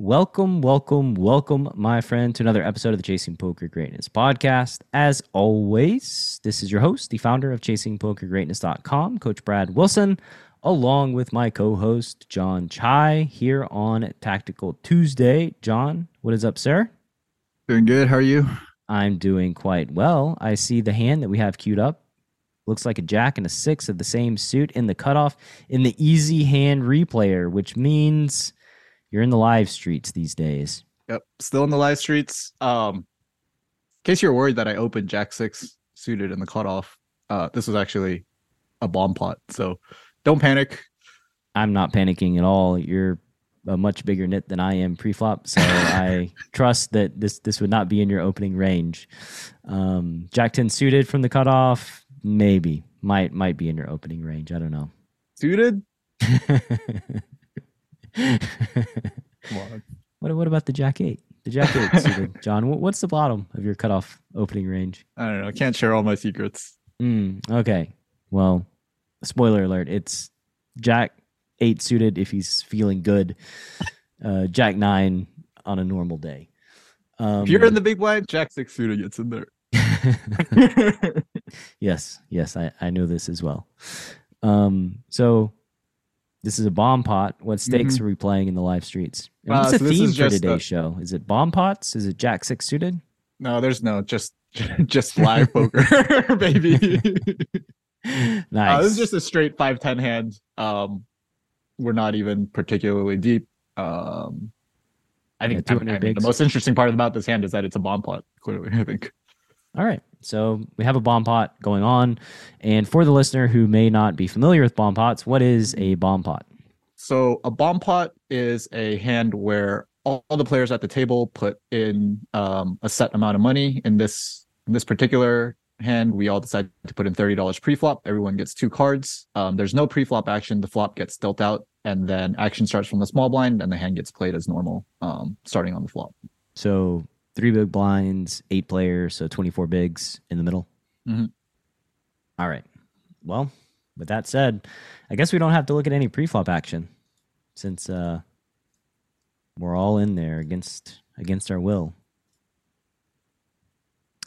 Welcome, welcome, welcome, my friend, to another episode of the Chasing Poker Greatness podcast. As always, this is your host, the founder of ChasingPokerGreatness.com, Coach Brad Wilson, along with my co host, John Chai, here on Tactical Tuesday. John, what is up, sir? Doing good. How are you? I'm doing quite well. I see the hand that we have queued up. Looks like a jack and a six of the same suit in the cutoff in the easy hand replayer, which means you're in the live streets these days. Yep. Still in the live streets. Um, in case you're worried that I opened Jack Six suited in the cutoff, uh, this was actually a bomb pot. So don't panic. I'm not panicking at all. You're a much bigger nit than I am pre-flop, so I trust that this this would not be in your opening range. Um, Jack ten suited from the cutoff, maybe might might be in your opening range. I don't know. Suited? Come on. What what about the Jack eight? The Jack eight suited, John. What's the bottom of your cutoff opening range? I don't know. I can't share all my secrets. Mm, okay. Well, spoiler alert. It's Jack eight suited if he's feeling good. Uh, Jack nine on a normal day. Um, if you're in the big blind, Jack Six suited gets in there. yes, yes, I, I know this as well. Um, so this is a bomb pot. What stakes Mhm. are we playing in the live streets? And Uh, what's the so this theme for today's a- show? Is it bomb pots? Is it Jack six suited? no, there's no just just live poker, baby. nice. Uh, this is just a straight five ten hand. Um, we're not even particularly deep. Um, I think Yeah, I mean, the most interesting part about this hand is that it's a bomb pot. Clearly, I think. All right. So we have a bomb pot going on. And for the listener who may not be familiar with bomb pots, what is a bomb pot? So a bomb pot is a hand where all, all the players at the table put in um, a set amount of money. In this in this particular hand, we all decide to put in thirty dollars pre-flop. Everyone gets two cards. Um, there's no pre-flop action. The flop gets dealt out, and then action starts from the small blind, and the hand gets played as normal, um, starting on the flop. So three big blinds, eight players, so 24 bigs in the middle. Mhm. All right. Well, with that said, I guess we don't have to look at any preflop action since uh, we're all in there against against our will.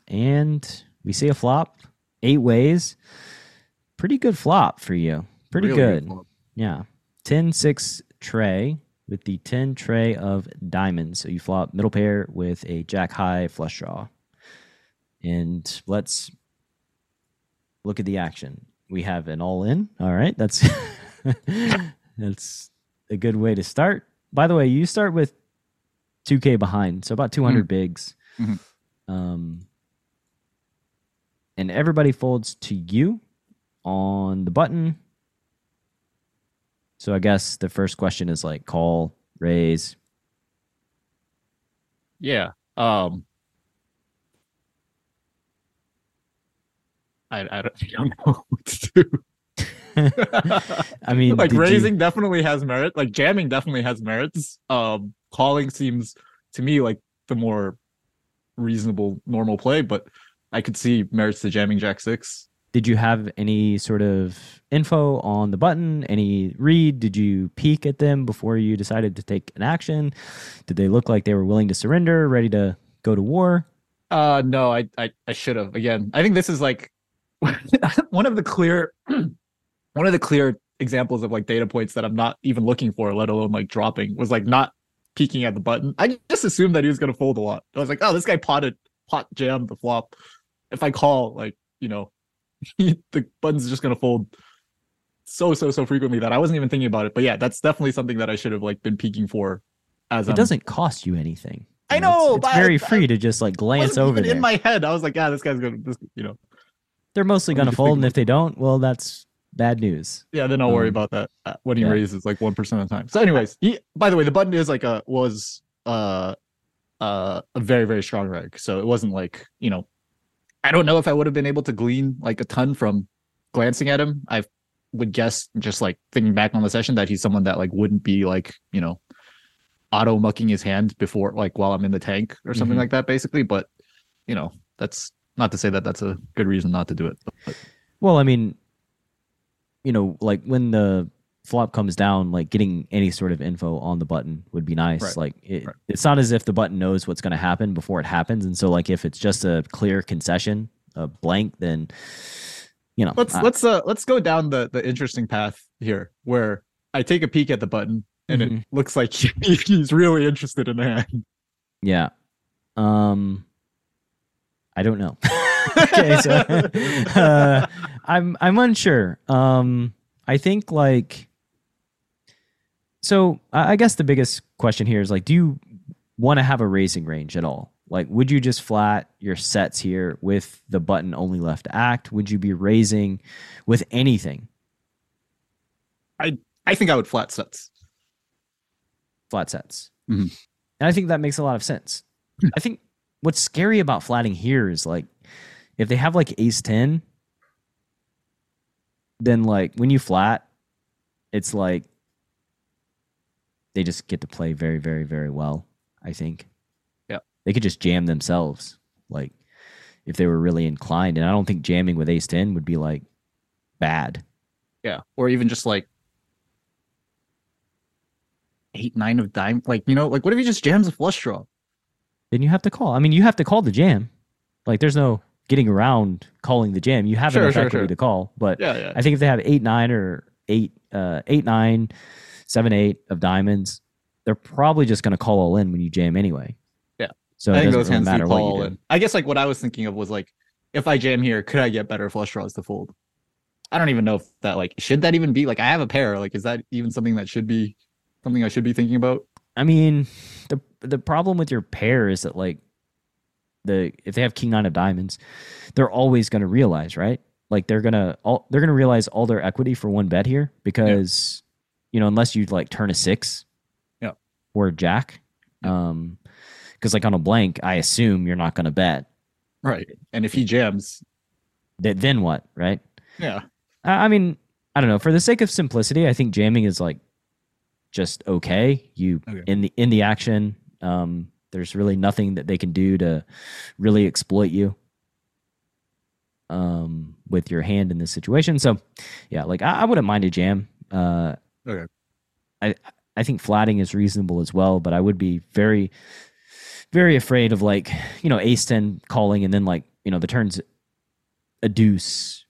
And we see a flop, eight ways. Pretty good flop for you. Pretty Really good. flop. Yeah. 10 6 tray with the 10 tray of diamonds. So you flop middle pair with a jack high flush draw. And let's look at the action. We have an all in. All right. That's that's a good way to start. By the way, you start with 2k behind, so about 200 bigs. Mhm. Um and everybody folds to you on the button. So I guess the first question is like call, raise. Yeah. Um I, I, don't, I don't know what to do. I mean, like did you- raising definitely has merit. Like jamming definitely has merits. Um calling seems to me like the more reasonable normal play, but I could see merits to jamming Jack Six. Did you have any sort of info on the button? Any read? Did you peek at them before you decided to take an action? Did they look like they were willing to surrender, ready to go to war? Uh no, I I, I should have. Again, I think this is like one of the clear one of the clear examples of like data points that I'm not even looking for, let alone like dropping, was like not peeking at the button. I just assumed that he was gonna fold a lot. I was like, oh, this guy potted pot jammed the flop. If I call, like, you know, the button's just gonna fold so so so frequently that I wasn't even thinking about it. But yeah, that's definitely something that I should have like been peeking for as It I'm doesn't cost you anything. I You it's- know, it's, very I- free to just like glance over even there. in my head. I was like, yeah, this guy's gonna this, you know. They're mostly going to fold, and if they don't, well, that's bad news. Yeah, then I'll worry Um, about that uh, when he yeah. raises like one percent of the time. So, anyways, he by the way, the button is like a was uh uh a very very strong reg. So it wasn't like you know, I don't know if I would have been able to glean like a ton from glancing at him. I would guess just like thinking back on the session that he's someone that like wouldn't be like you know auto mucking his hand before like while I'm in the tank or something Mhm. like that basically. But you know that's not to say that that's a good reason not to do it. But, Well, I mean, you know, like when the flop comes down, like getting any sort of info on the button would be nice. Right. Like it, Right. it's not as if the button knows what's going to happen before it happens, and so like if it's just a clear concession, a blank, then you know, let's I- let's uh let's go down the the interesting path here where I take a peek at the button and it Mhm. looks like he's really interested in the hand. yeah. Um, I don't know. okay, so uh, I'm I'm unsure. Um, I think like so. I guess the biggest question here is like, do you want to have a raising range at all? Like, would you just flat your sets here with the button only left to act? Would you be raising with anything I I think I would flat sets. flat sets? Mhm. And I think that makes a lot of sense. I think what's scary about flatting here is like if they have like ace 10 then like when you flat it's like they just get to play very very very well i think Yeah. they could just jam themselves like if they were really inclined and i don't think jamming with ace 10 would be like bad Yeah. Or even just like eight, nine of dime. Like, you know, like what if he just jams a flush draw? then you have to call i mean you have to call the jam like there's no getting around calling the jam you have Sure, enough sure, equity sure. to call but Yeah, yeah. I think if they have eight nine or eight uh eight nine, seven eight of diamonds, they're probably just gonna call all in when you jam anyway. Yeah. So I it think doesn't those really hands matter do what call you do. in. I guess like what I was thinking of was like if I jam here, could I get better flush draws to fold? I don't even know if that like should that even be like I have a pair. Like is that even something that should be something I should be thinking about? I mean, the the problem with your pair is that like the if they have king nine of diamonds, they're always gonna realize, right? Like they're gonna all they're gonna realize all their equity for one bet here because you know, unless you like turn a six Yeah. or a jack. Um because like on a blank, I assume you're not gonna bet. Right. And if he jams, Th- then what, right? yeah. I I mean, I don't know. For the sake of simplicity, I think jamming is like just okay. You Okay. in the in the action, um, there's really nothing that they can do to really exploit you um, with your hand in this situation. So, yeah, like I, I wouldn't mind a jam. Uh, Okay. I I think flatting is reasonable as well, but I would be very very afraid of like you know ace ten calling and then like you know the turns a deuce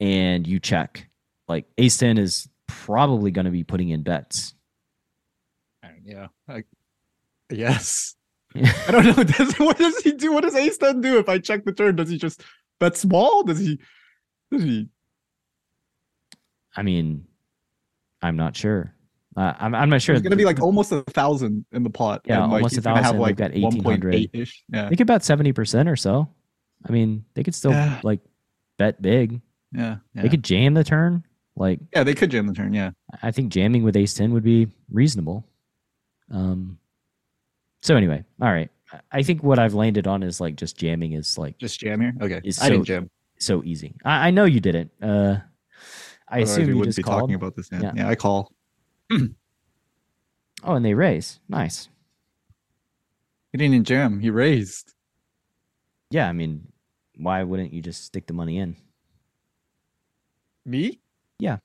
and you check like ace ten is probably going to be putting in bets. Yeah. I, yes. Yeah. I don't know. Does, what does he do? What does Ace ten do if I check the turn? Does he just bet small? Does he? Does he? I mean, I'm not sure. Uh, I'm I'm not sure. It's gonna be like almost a thousand in the pot. Yeah, and, like, almost a gonna have thousand. like got eighteen hundred ish. Yeah. they could bet seventy percent or so. I mean, they could still Yeah. like bet big. Yeah. Yeah. They could jam the turn. Like yeah, they could jam the turn. Yeah. I think jamming with ace 10 would be reasonable. Um, so anyway, all right. I- I think what I've landed on is like just jamming is like Just jam here. Okay. Is I didn't so- jam. so easy. I, I know you didn't. Uh, I Otherwise, assume we you just be called. talking about this. hand. Yeah. Yeah. I call. Oh, and they raise. Nice. He didn't even jam. He raised. Yeah, I mean, why wouldn't you just stick the money in? Me? Yeah.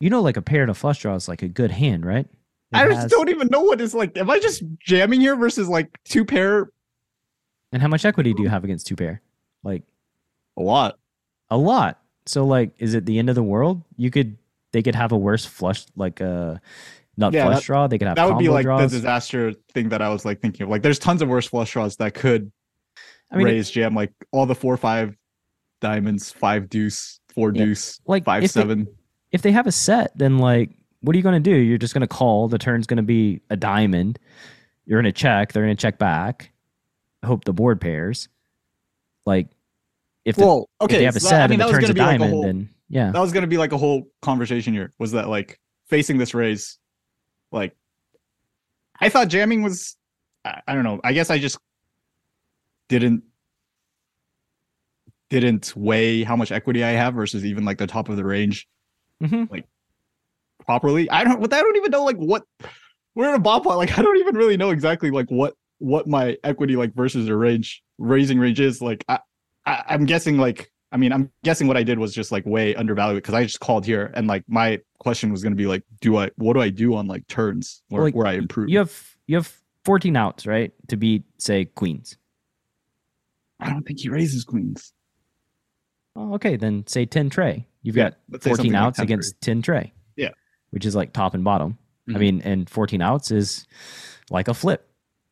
You know, like a pair and a flush draw is like a good hand, right? It I just has- don't even know what is like. Am I just jamming here versus like two pair? And how much equity do you have against two pair? Like A lot. A lot. So like, is it the end of the world? You could, they could have a worse flush, like uh, a not Yeah, flush that- draw. They could have That would be like draws. the disaster thing that I was like thinking of. Like, there's tons of worse flush draws that could I mean, raise jam. Like all the four five diamonds, five deuce, four Yeah. deuce, like five if they- seven. if they have a set, then like, what are you going to do? You're just going to call. The turn's going to be a diamond. You're going to check. They're going to check back. Hope the board pairs. Like, if, the, well, if okay. they have a so set that, I mean, and that was turn's a be like a whole. then yeah, That was gonna be like a whole conversation here. Was that like facing this raise? Like, I thought jamming was. I, I don't know. I guess I just didn't didn't weigh how much equity I have versus even like the top of the range Mhm. properly. I don't. But I don't even know like what we're in a bomb pot. Like I don't even really know exactly like what what my equity like versus the range raising range is. Like I, I I'm guessing like I mean I'm guessing what I did was just like way undervalued because I just called here and like my question was gonna be like do I what do I do on like turns where, like, where I improve? you have you have 14 outs, right, to beat say queens. I don't think he raises queens. Oh, okay, then say 10 tray. You've Yeah, got 14 something like outs 10 against 10 tray. Yeah. which is like top and bottom. I Mhm. mean, and 14 outs is like a flip.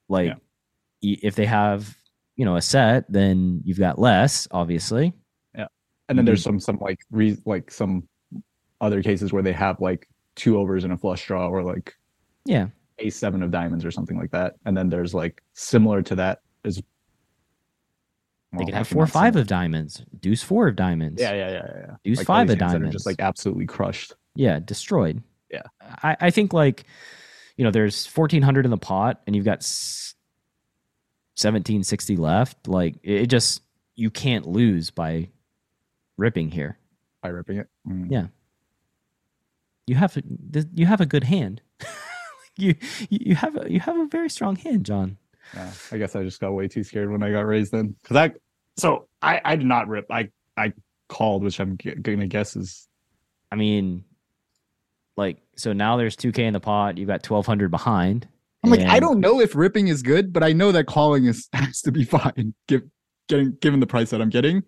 Like Yeah. if they have, you know, a set, then you've got less, obviously. Yeah, and then there's some some like re like some other cases where they have like two overs and a flush draw or like Yeah. ace seven of diamonds or something like that. And then there's like similar to that is They well, could have four five of diamonds, deuce four of diamonds. Yeah, yeah, yeah, yeah. Deuce Like, five of these hands that are diamonds. just like absolutely crushed. Yeah, destroyed. Yeah. I, I think like, you know, there's 1400 in the pot and you've got s- 1760 left. Like it, it just, you can't lose by ripping here. by ripping it. Mm. Yeah. You have a, you have a good hand. you you have a, you have a very strong hand, John. Yeah, I guess I just got way too scared when I got raised then. Cause I, so I, I did not rip. I, I called, which I'm g- gonna guess is I mean, like so now there's 2k in the pot. You've got 1200 behind. I'm like, I don't know if ripping is good, but I know that calling is has to be fine. Give, getting given the price that I'm getting.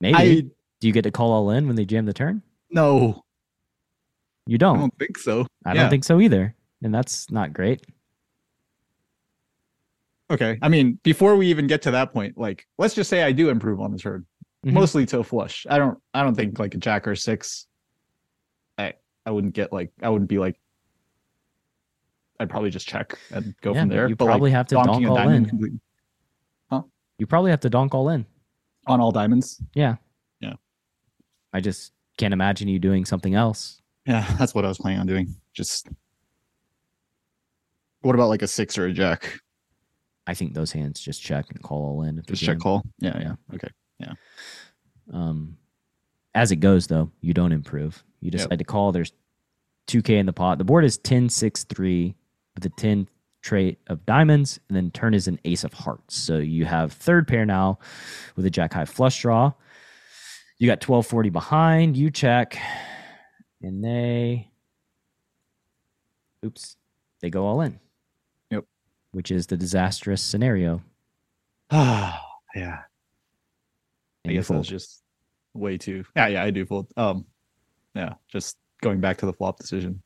maybe. I Do you get to call all in when they jam the turn? no, You don't. I don't think so. I Yeah. don't think so either. And that's not great. Okay, I mean, before we even get to that point, like, let's just say I do improve on the turn, Mhm. mostly to a flush. I don't, I don't think like a jack or six. I, I wouldn't get like, I wouldn't be like. I'd probably just check and go Yeah, from but there. you but, like, probably have to donk all diamond in. Huh? You probably have to donk all in. on all diamonds. Yeah. Yeah. I just can't imagine you doing something else. Yeah, that's what I was planning on doing. Just what about like a six or a jack? I think those hands just check and call all in. If they Just check call. Yeah, Yeah. Okay. Yeah. Um, as it goes, though, you don't improve. You Yep. decide to call. There's 2K in the pot. The board is 10 6 3 with a 10 tray of diamonds, and then turn is an ace of hearts. So you have third pair now with a jack high flush draw. You got 1240 behind. You check, and they, oops, they go all in. Yep. Which is the disastrous scenario. Ah, yeah. I and you guess that was fold. just way too. Yeah, yeah. I do fold. Um, yeah. Just going back to the flop decision.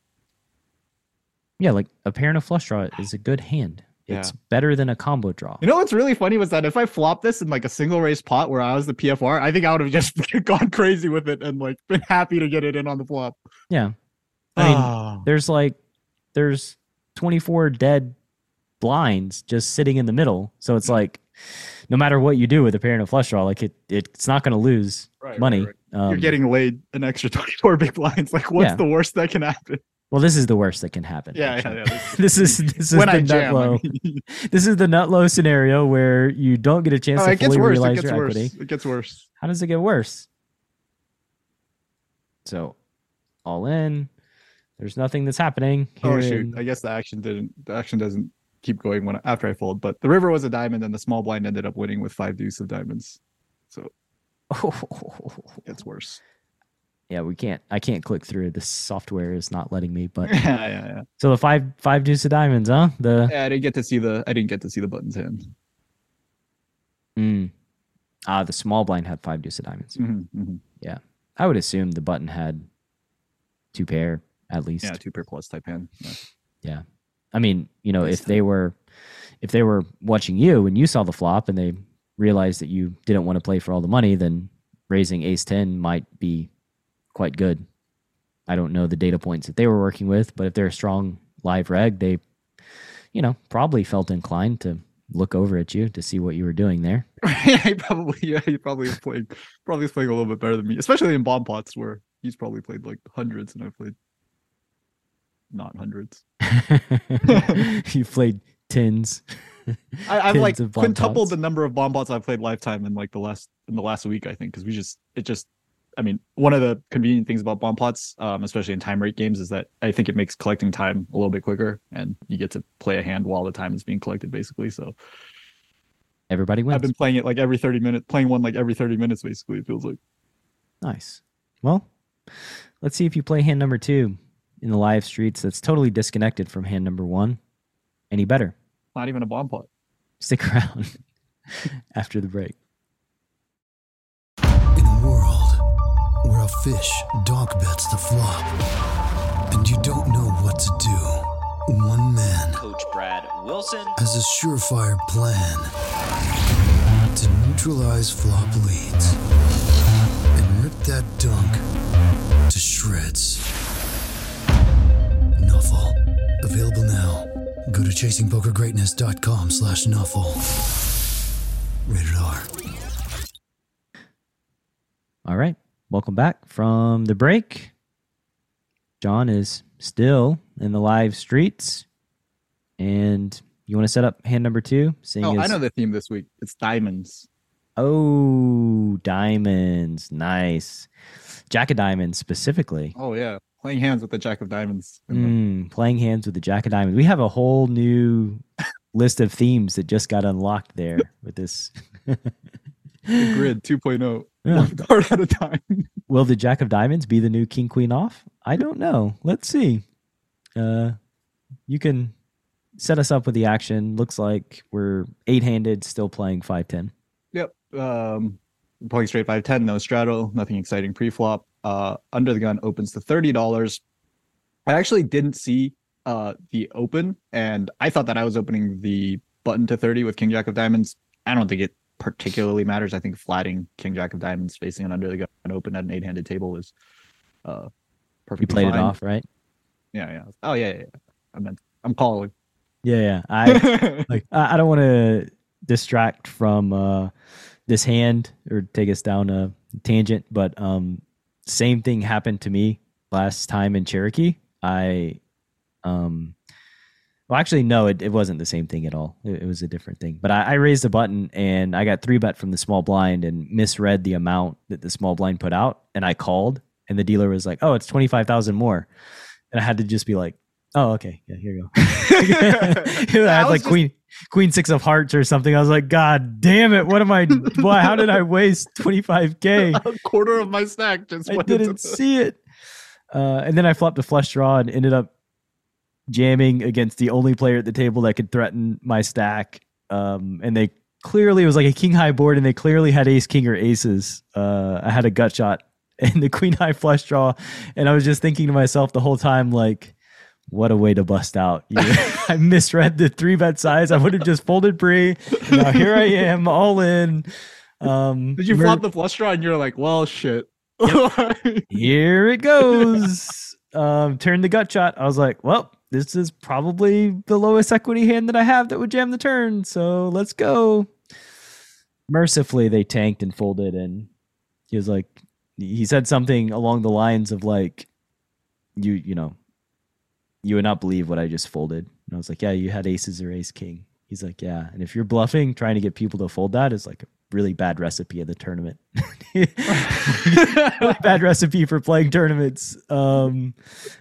Yeah, like a pair and a flush draw is a good hand. It's Yeah. better than a combo draw. You know what's really funny was that if I flopped this in like a single race pot where I was the PFR, I think I would have just gone crazy with it and like been happy to get it in on the flop. Yeah. I mean, Ah. there's like there's 24 dead blinds just sitting in the middle. So it's like no matter what you do with a pair and a flush draw, like it it's not going to lose Right, money. right, right. Um, You're getting laid an extra 24 big blinds. Like, what's Yeah. the worst that can happen? Well, this is the worst that can happen. Yeah, yeah, actually. yeah. This, This is this is when the I nut jam, I low. mean- This is the nut low scenario where you don't get a chance Oh, to fully worse. It realize gets your worse. equity. It gets worse. How does it get worse? So, all in. There's nothing that's happening. Oh shoot! in- I guess the action didn't. The action doesn't keep going when after I fold. But the river was a diamond, and the small blind ended up winning with five deuce of diamonds. So it gets worse. Yeah, we can't. I can't click through. The software is not letting me. But yeah, yeah, yeah. so the five five deuce of diamonds, huh? The Yeah, I didn't get to see the. I didn't get to see the buttons hand. mm, ah the small blind had five deuce of diamonds. Mhm, mhm. I would assume the button had two pair at least. Yeah, two pair plus type hand. Yeah. I mean, you know, if they were if they were watching you and you saw the flop and they realized that you didn't want to play for all the money, then raising ace 10 might be quite good. I don't know the data points that they were working with, but if they're a strong live reg, they you know, probably felt inclined to look over at you to see what you were doing there. yeah, he probably yeah, he probably is playing probably is playing a little bit better than me, especially in bomb pots where he's probably played like hundreds and I played not hundreds. you played tins. I, I've like quintupled pots. the number of bomb pots I've played lifetime in like the last in the last week, I think, because we just it just I mean, one of the convenient things about bomb pots, um, especially in time rate games, is that I think it makes collecting time a little bit quicker, and you get to play a hand while the time is being collected, basically. So Everybody wins. I've been playing it like every thirty minutes, playing one like every thirty minutes, basically. It feels like. Nice. Well, let's see if you play hand number two in the live streets that's totally disconnected from hand number one any better. Not even a bomb pot. Stick around after the break. Where a fish donk bets the flop, and you don't know what to do, one man Coach Brad Wilson. has a surefire plan to neutralize flop leads and rip that donk to shreds. Nuffle. Available now. Go to chasingpokergreatness.com slash nuffle. Rated R. All right. Welcome back from the break. John is still in the live streets. And you want to set up hand number two? Seeing Oh, I know the theme this week. It's diamonds. Oh, diamonds. Nice. Jack of diamonds specifically. Oh yeah, playing hands with the jack of diamonds. Mm, playing hands with the Jack of Diamonds. We have a whole new list of themes that just got unlocked there with this. the grid 2.0. Yeah. One card at a time. Will the Jack of Diamonds be the new King Queen off? I don't know. Let's see. Uh, you can set us up with the action. Looks like we're eight handed, still playing five ten. Yep. Um, playing straight five ten, no straddle, nothing exciting pre-flop. Uh, under the gun opens to thirty dollars. I actually didn't see uh the open, and I thought that I was opening the button to thirty with King Jack of Diamonds. I don't think it particularly matters. I think flatting King Jack of Diamonds facing an under the gun open at an eight-handed table is uh You perfectly played it off, right? Yeah, yeah. Oh yeah, yeah. yeah. I meant I'm calling. Yeah, yeah. I like I, I don't want to distract from uh this hand or take us down a tangent but um same thing happened to me last time in cherokee i um well actually no it, it wasn't the same thing at all it, it was a different thing but I, I raised a button and i got three bet from the small blind and misread the amount that the small blind put out and i called and the dealer was like oh it's 25000 more and i had to just be like oh okay yeah here you go I had like just- queen queen six of hearts or something. I was like, God damn it! What am I? Why? How did I waste twenty five k? a quarter of my stack just I went didn't the- see it. Uh, and then I flopped a flush draw and ended up jamming against the only player at the table that could threaten my stack. Um, and they clearly it was like a king high board, and they clearly had ace king or aces. Uh, I had a gut shot and the queen high flush draw, and I was just thinking to myself the whole time like. What a way to bust out. You- I misread the three bet size. I would have just folded pre. Now here I am, all in. Um, Did you flop the flush draw and you're like, well, shit. here it goes. um, turn the gut shot. I was like, well, this is probably the lowest equity hand that I have that would jam the turn. So let's go. Mercifully, they tanked and folded, and he was like, he said something along the lines of like, you, you know, you would not believe what I just folded. And I was like, yeah, you had aces or ace king. He's like, yeah, and if you're bluffing, trying to get people to fold that is like a really bad recipe of the tournament. really bad recipe for playing tournaments. Um,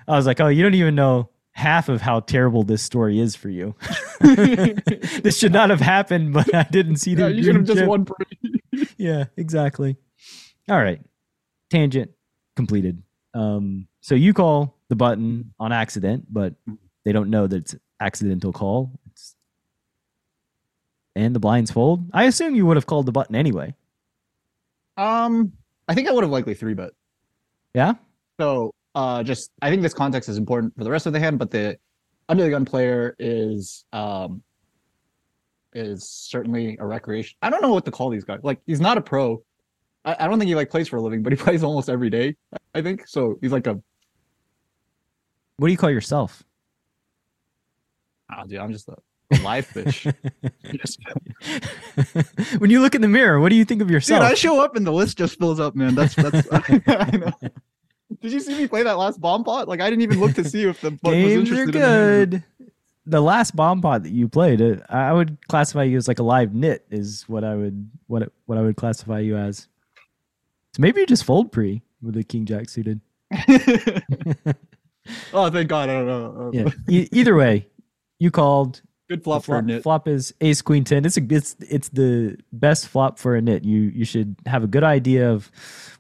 I was like, oh, you don't even know half of how terrible this story is for you. this should not have happened, but I didn't see yeah, the. you should have just chip. won. Yeah, exactly. All right, tangent completed. Um, so you call the button on accident, but they don't know that it's accidental call. It's and the blinds fold. I assume you would have called the button anyway. Um, I think I would have likely three bet. Yeah. So, uh, just I think this context is important for the rest of the hand, but the under the gun player is um is certainly a recreation. I don't know what to call these guys. Like, he's not a pro. I, I don't think he like plays for a living, but he plays almost every day. I think so. He's like a What do you call yourself? ah, dude, I'm just a A live fish. when you look in the mirror, what do you think of Dude, yourself? I show up and the list just fills up, man. That's that's. I know. Did you see me play that last bomb pot? Like I didn't even look to see if the book was Games are interested in good. The last bomb pot that you played, uh, I would classify you as like a live nit. Is what I would what it- what I would classify you as. So maybe you just fold pre with the king jack suited. oh, thank God! I don't know. Yeah. e- either way, you called. Good flop for a flop, nit. flop is ace queen ten. It's a it's it's the best flop for a nit. You you should have a good idea of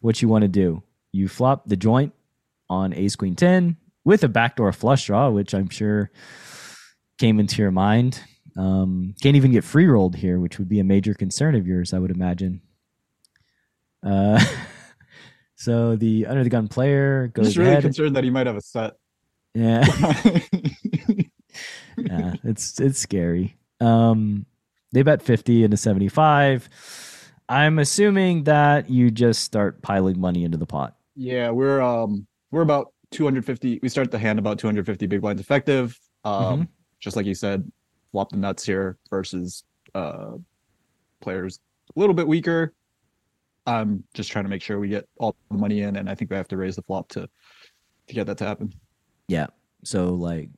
what you want to do. You flop the joint on ace queen ten with a backdoor flush draw, which I'm sure came into your mind. Um, can't even get free rolled here, which would be a major concern of yours, I would imagine. Uh, so the under the gun player I'm goes just really ahead. concerned that he might have a set. yeah. yeah, it's it's scary. Um, they bet fifty into seventy five. I'm assuming that you just start piling money into the pot. Yeah, we're um we're about 250. We start the hand about 250 big blinds effective. Um, just like you said, flop the nuts here versus uh players a little bit weaker. I'm just trying to make sure we get all the money in, and I think we have to raise the flop to to get that to happen. Yeah, so like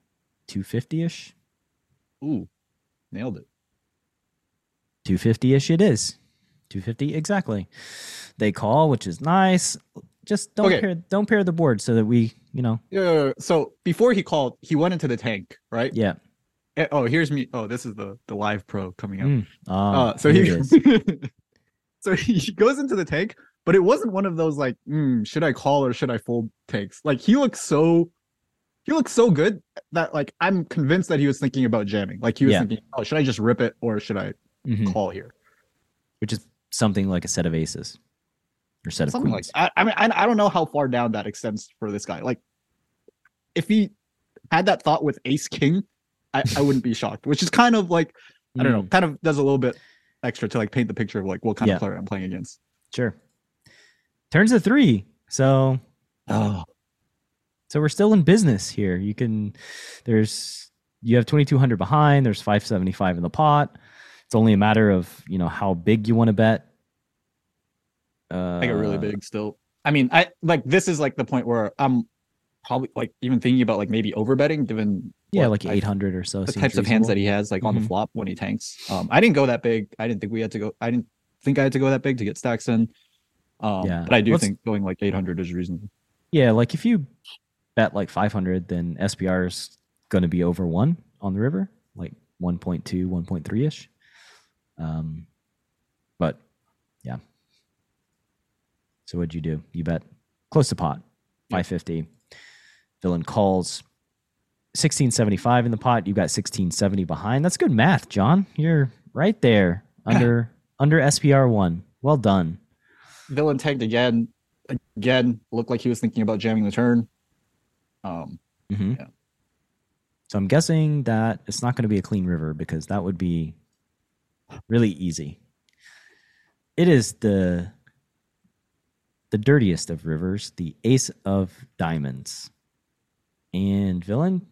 two fifty ish, Ooh, nailed it. two fifty ish. It is two fifty exactly. They call, which is nice. Just don't Okay. pair don't pair the board so that we you know Yeah. So before he called, he went into the tank, right? yeah. Eh, Oh, here's me. Oh, this is the the live pro coming up. Mm. Ah, uh, so he so he goes into the tank, but it wasn't one of those like, mm, should I call or should I fold takes. Like he looks so he looks so good that like I'm convinced that he was thinking about jamming. Like he was Yeah. thinking, oh, should I just rip it or should I Mhm. call here? which is something like a set of aces or set of Something like queens. I, I mean I, I don't know how far down that extends for this guy. Like if he had that thought with ace king, I, I wouldn't be shocked, which is kind of like I don't know, Mm, kind of does a little bit extra to like paint the picture of like what kind Yeah. of player I'm playing against. Sure. Turns to three. So Oh, so we're still in business here. You can there's you have 2200 behind, there's 575 in the pot. It's only a matter of, you know, how big you want to bet. Uh I get really big still. I mean, I like this is like the point where I'm probably like even thinking about like maybe overbetting given Yeah, what like I- 800 or so. the seems types of hands that he has like on Mhm. the flop when he tanks. Um, I didn't go that big. I didn't think we had to go. I didn't think I had to go that big to get stacks in. Um, Yeah. but I do Let's- think going like 800 is reasonable. Yeah, like if you bet like 500, then SPR is going to be over one on the river, like 1.2, 1.3 ish. Um, but yeah. So what'd you do? You bet close to pot, Yeah. 550. Villain calls 1675 in the pot. You got 1670 behind. That's good math, John. You're right there under under SPR one. Well done. Villain tanked again. Again, looked like he was thinking about jamming the turn. Um, hmm Yeah. So I'm guessing that it's not going to be a clean river because that would be really easy. It is the the dirtiest of rivers, the ace of diamonds. And villain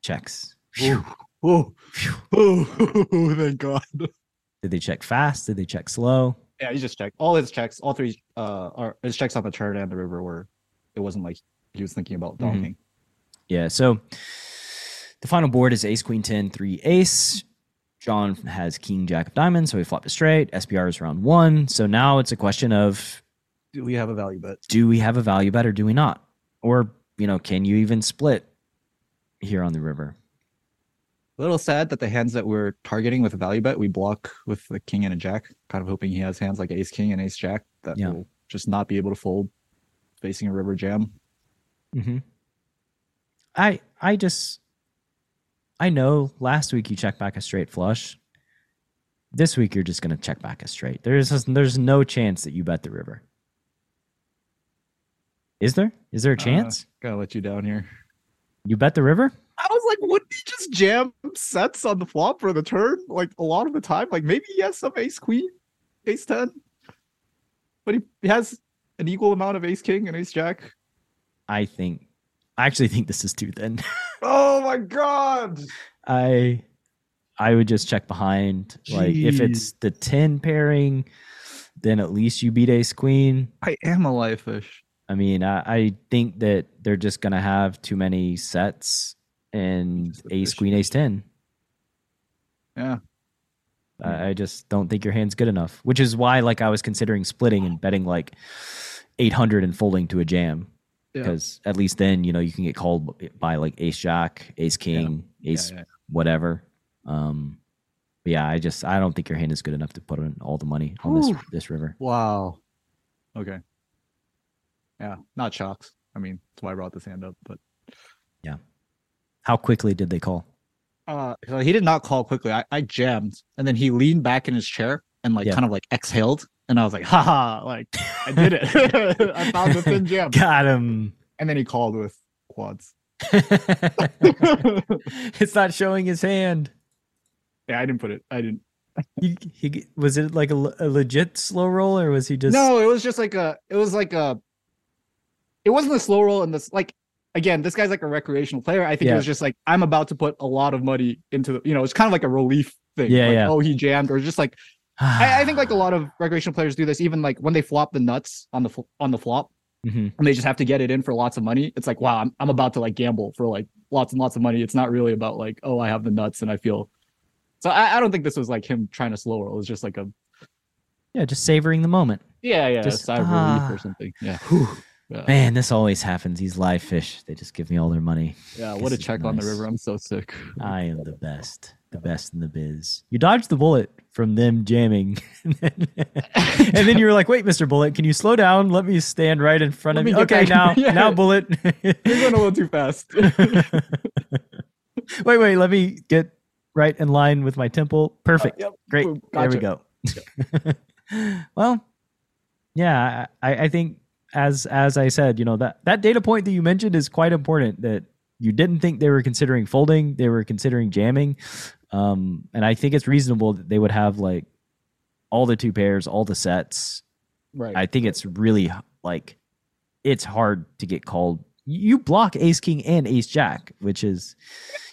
checks. Phew. oh, Phew. oh, thank God. Did they check fast? Did they check slow? Yeah, he just checked all his checks. All three, uh, are his checks on the turn and the river were. It wasn't like he was thinking about donking. Yeah, so the final board is ace, queen, 10, 3, ace. John has king, jack of diamonds, so he flopped it straight. SPR is round one. So now it's a question of Do we have a value bet? do we have a value bet or do we not? Or, you know, can you even split here on the river? A little sad that the hands that we're targeting with a value bet we block with the king and a jack. Kind of hoping he has hands like ace king and ace jack that Yeah. will just not be able to fold facing a river jam. Mm-hmm. I I just I know last week you checked back a straight flush. This week you're just gonna check back a straight. There's just, there's no chance that you bet the river. Is there? Is there a Uh, chance? Gotta let you down here. you bet the river? I was like, wouldn't he just jam sets on the flop for the turn? Like a lot of the time, like maybe he has some ace queen, ace ten, but he, he has an equal amount of ace king and ace jack. I think I actually think this is too thin. Oh my god! I I would just check behind. Like if it's the 10 pairing, then at least you beat ace queen. I am a live fish. I mean, I, I think that they're just gonna have too many sets and ace queen ace 10. Yeah. I, I just don't think your hand's good enough, which is why like I was considering splitting and betting like 800 and folding to a jam Yeah. because at least then you know you can get called by like ace jack, ace king, ace yeah, yeah. whatever. Um, yeah, I just I don't think your hand is good enough to put in all the money on this this river. Wow. Okay. Yeah, not shocks. I mean, that's why I brought this hand up. But yeah, How quickly did they call? uh, so he did not call quickly. I, I jammed, and then he leaned back in his chair and like Yeah. kind of like exhaled, and I was like, haha, like I did it. I found the thin jam. Got him. And then he called with quads. it's not showing his hand. Yeah, I didn't put it. I didn't. He, he was it like a, a legit slow roll or was he just no, it was just like a. It was like a. It wasn't a slow roll, and this like again, this guy's like a recreational player. I think Yeah. it was just like I'm about to put a lot of money into the. You know, it's kind of like a relief thing. Yeah, like, yeah. Oh, he jammed, or just like I, I think like a lot of recreational players do this. Even like when they flop the nuts on the fl- on the flop, Mhm. and they just have to get it in for lots of money. It's like, wow, I'm I'm about to like gamble for like lots and lots of money. It's not really about like, oh, I have the nuts and I feel. So I, I don't think this was like him trying to slow roll. It was just like a yeah, just savoring the moment. yeah, yeah, Just, of ah. relief or something. Yeah, yeah. Man, this always happens. These live fish, they just give me all their money. Yeah, what a check on the river. I'm so sick. I am the best, the best in the biz. You dodged the bullet from them jamming, and then, and then you were like, "Wait, Mister Bullet, can you slow down? Let me stand right in front Let of you." Okay, now, Yeah. now, Bullet. You're going a little too fast. wait, wait, let me get right in line with my temple. Perfect. Uh, yep, Great. boom, There we gotcha. go. well, yeah, I, I think as as I said, you know that that data point that you mentioned is quite important. That you didn't think they were considering folding; they were considering jamming, um, and I think it's reasonable that they would have like all the two pairs, all the sets. right. I think it's really like it's hard to get called. You block Ace King and Ace Jack, which is,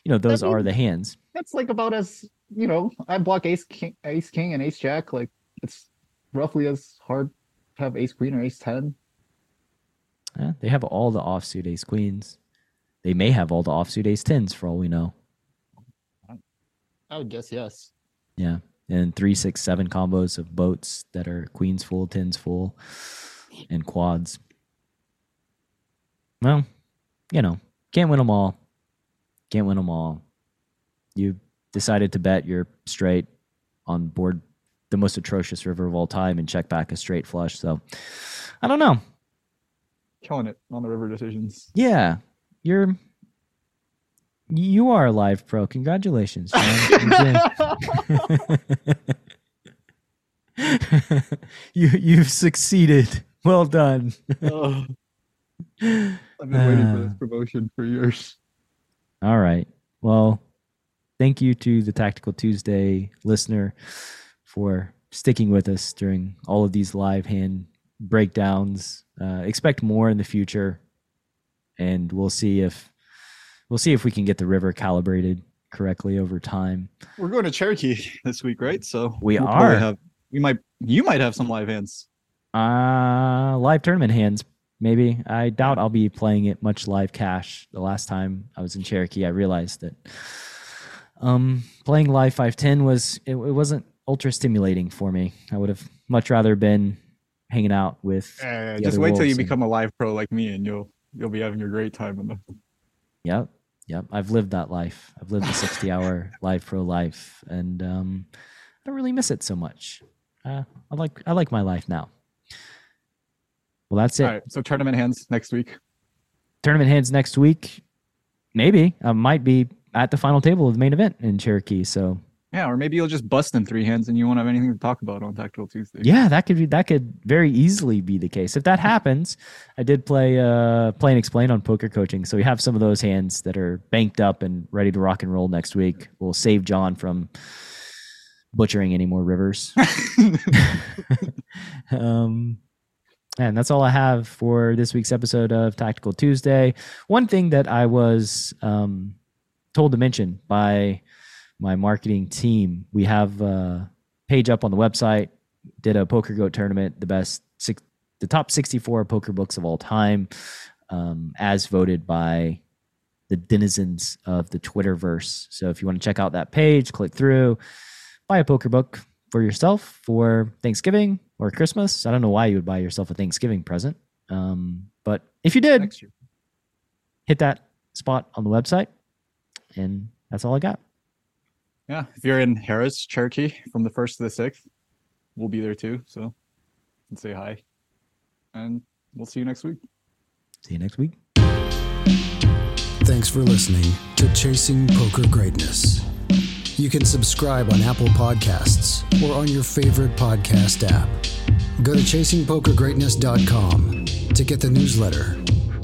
you know, those are mean- the hands. That's like about as you know. I block ace king, ace king, and ace jack. Like it's roughly as hard to have ace queen or ace ten. Yeah, they have all the offsuit ace queens. They may have all the offsuit ace tens for all we know. I would guess yes. Yeah. And three, six, seven combos of boats that are queens full, tens full, and quads. Well, you know, can't win them all. Can't win them all. You decided to bet your straight on board the most atrocious river of all time and check back a straight flush. So I don't know. Killing it on the river decisions. Yeah, you're you are a live pro. Congratulations, you you've succeeded. Well done. Oh. I've been waiting for this Uh. promotion for years. All right. Well, thank you to the Tactical Tuesday listener for sticking with us during all of these live hand breakdowns. Uh, expect more in the future, and we'll see if we'll see if we can get the river calibrated correctly over time. We're going to Cherokee this week, right? So We we'll are. Have, we might. You might have some live hands. Uh live tournament hands. Maybe I doubt I'll be playing it much live cash. The last time I was in Cherokee, I realized that um playing live 510 was it, it wasn't ultra stimulating for me. I would have much rather been hanging out with Uh, just wait till you and- become a live pro like me, and you'll you'll be having your great time in the. Yep. Yep. I've lived that life. I've lived the 60 hour live pro life and um I don't really miss it so much. Uh, I like I like my life now. Well, that's it. All right, so tournament hands next week. tournament hands next week. Maybe I might be at the final table of the main event in Cherokee. So Yeah, or maybe you'll just bust in three hands, and you won't have anything to talk about on Tactical Tuesday. yeah, that could be that could very easily be the case. If that happens, I did play uh play and explain on poker coaching. So we have some of those hands that are banked up and ready to rock and roll next week. We'll save John from butchering any more rivers. um, and that's all I have for this week's episode of Tactical Tuesday. One thing that I was um, told to mention by my marketing team. We have a page up on the website. Did a poker goat tournament, the best six, the top 64 poker books of all time, um, as voted by the denizens of the Twitterverse. So if you want to check out that page, click through, buy a poker book for yourself for Thanksgiving or Christmas. I don't know why you would buy yourself a Thanksgiving present, um, but if you did, hit that spot on the website, and that's all I got. Yeah, if you're in Harrah's, Cherokee, from the first to the sixth, we'll be there too. So, and say hi, and we'll see you next week. See you next week. Thanks for listening to Chasing Poker Greatness. You can subscribe on Apple Podcasts or on your favorite podcast app. Go to chasingpokergreatness.com to get the newsletter.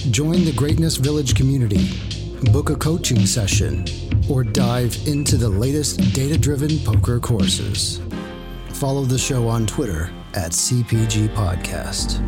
Join the Greatness Village community, book a coaching session, or dive into the latest data driven poker courses. Follow the show on Twitter at CPG Podcast.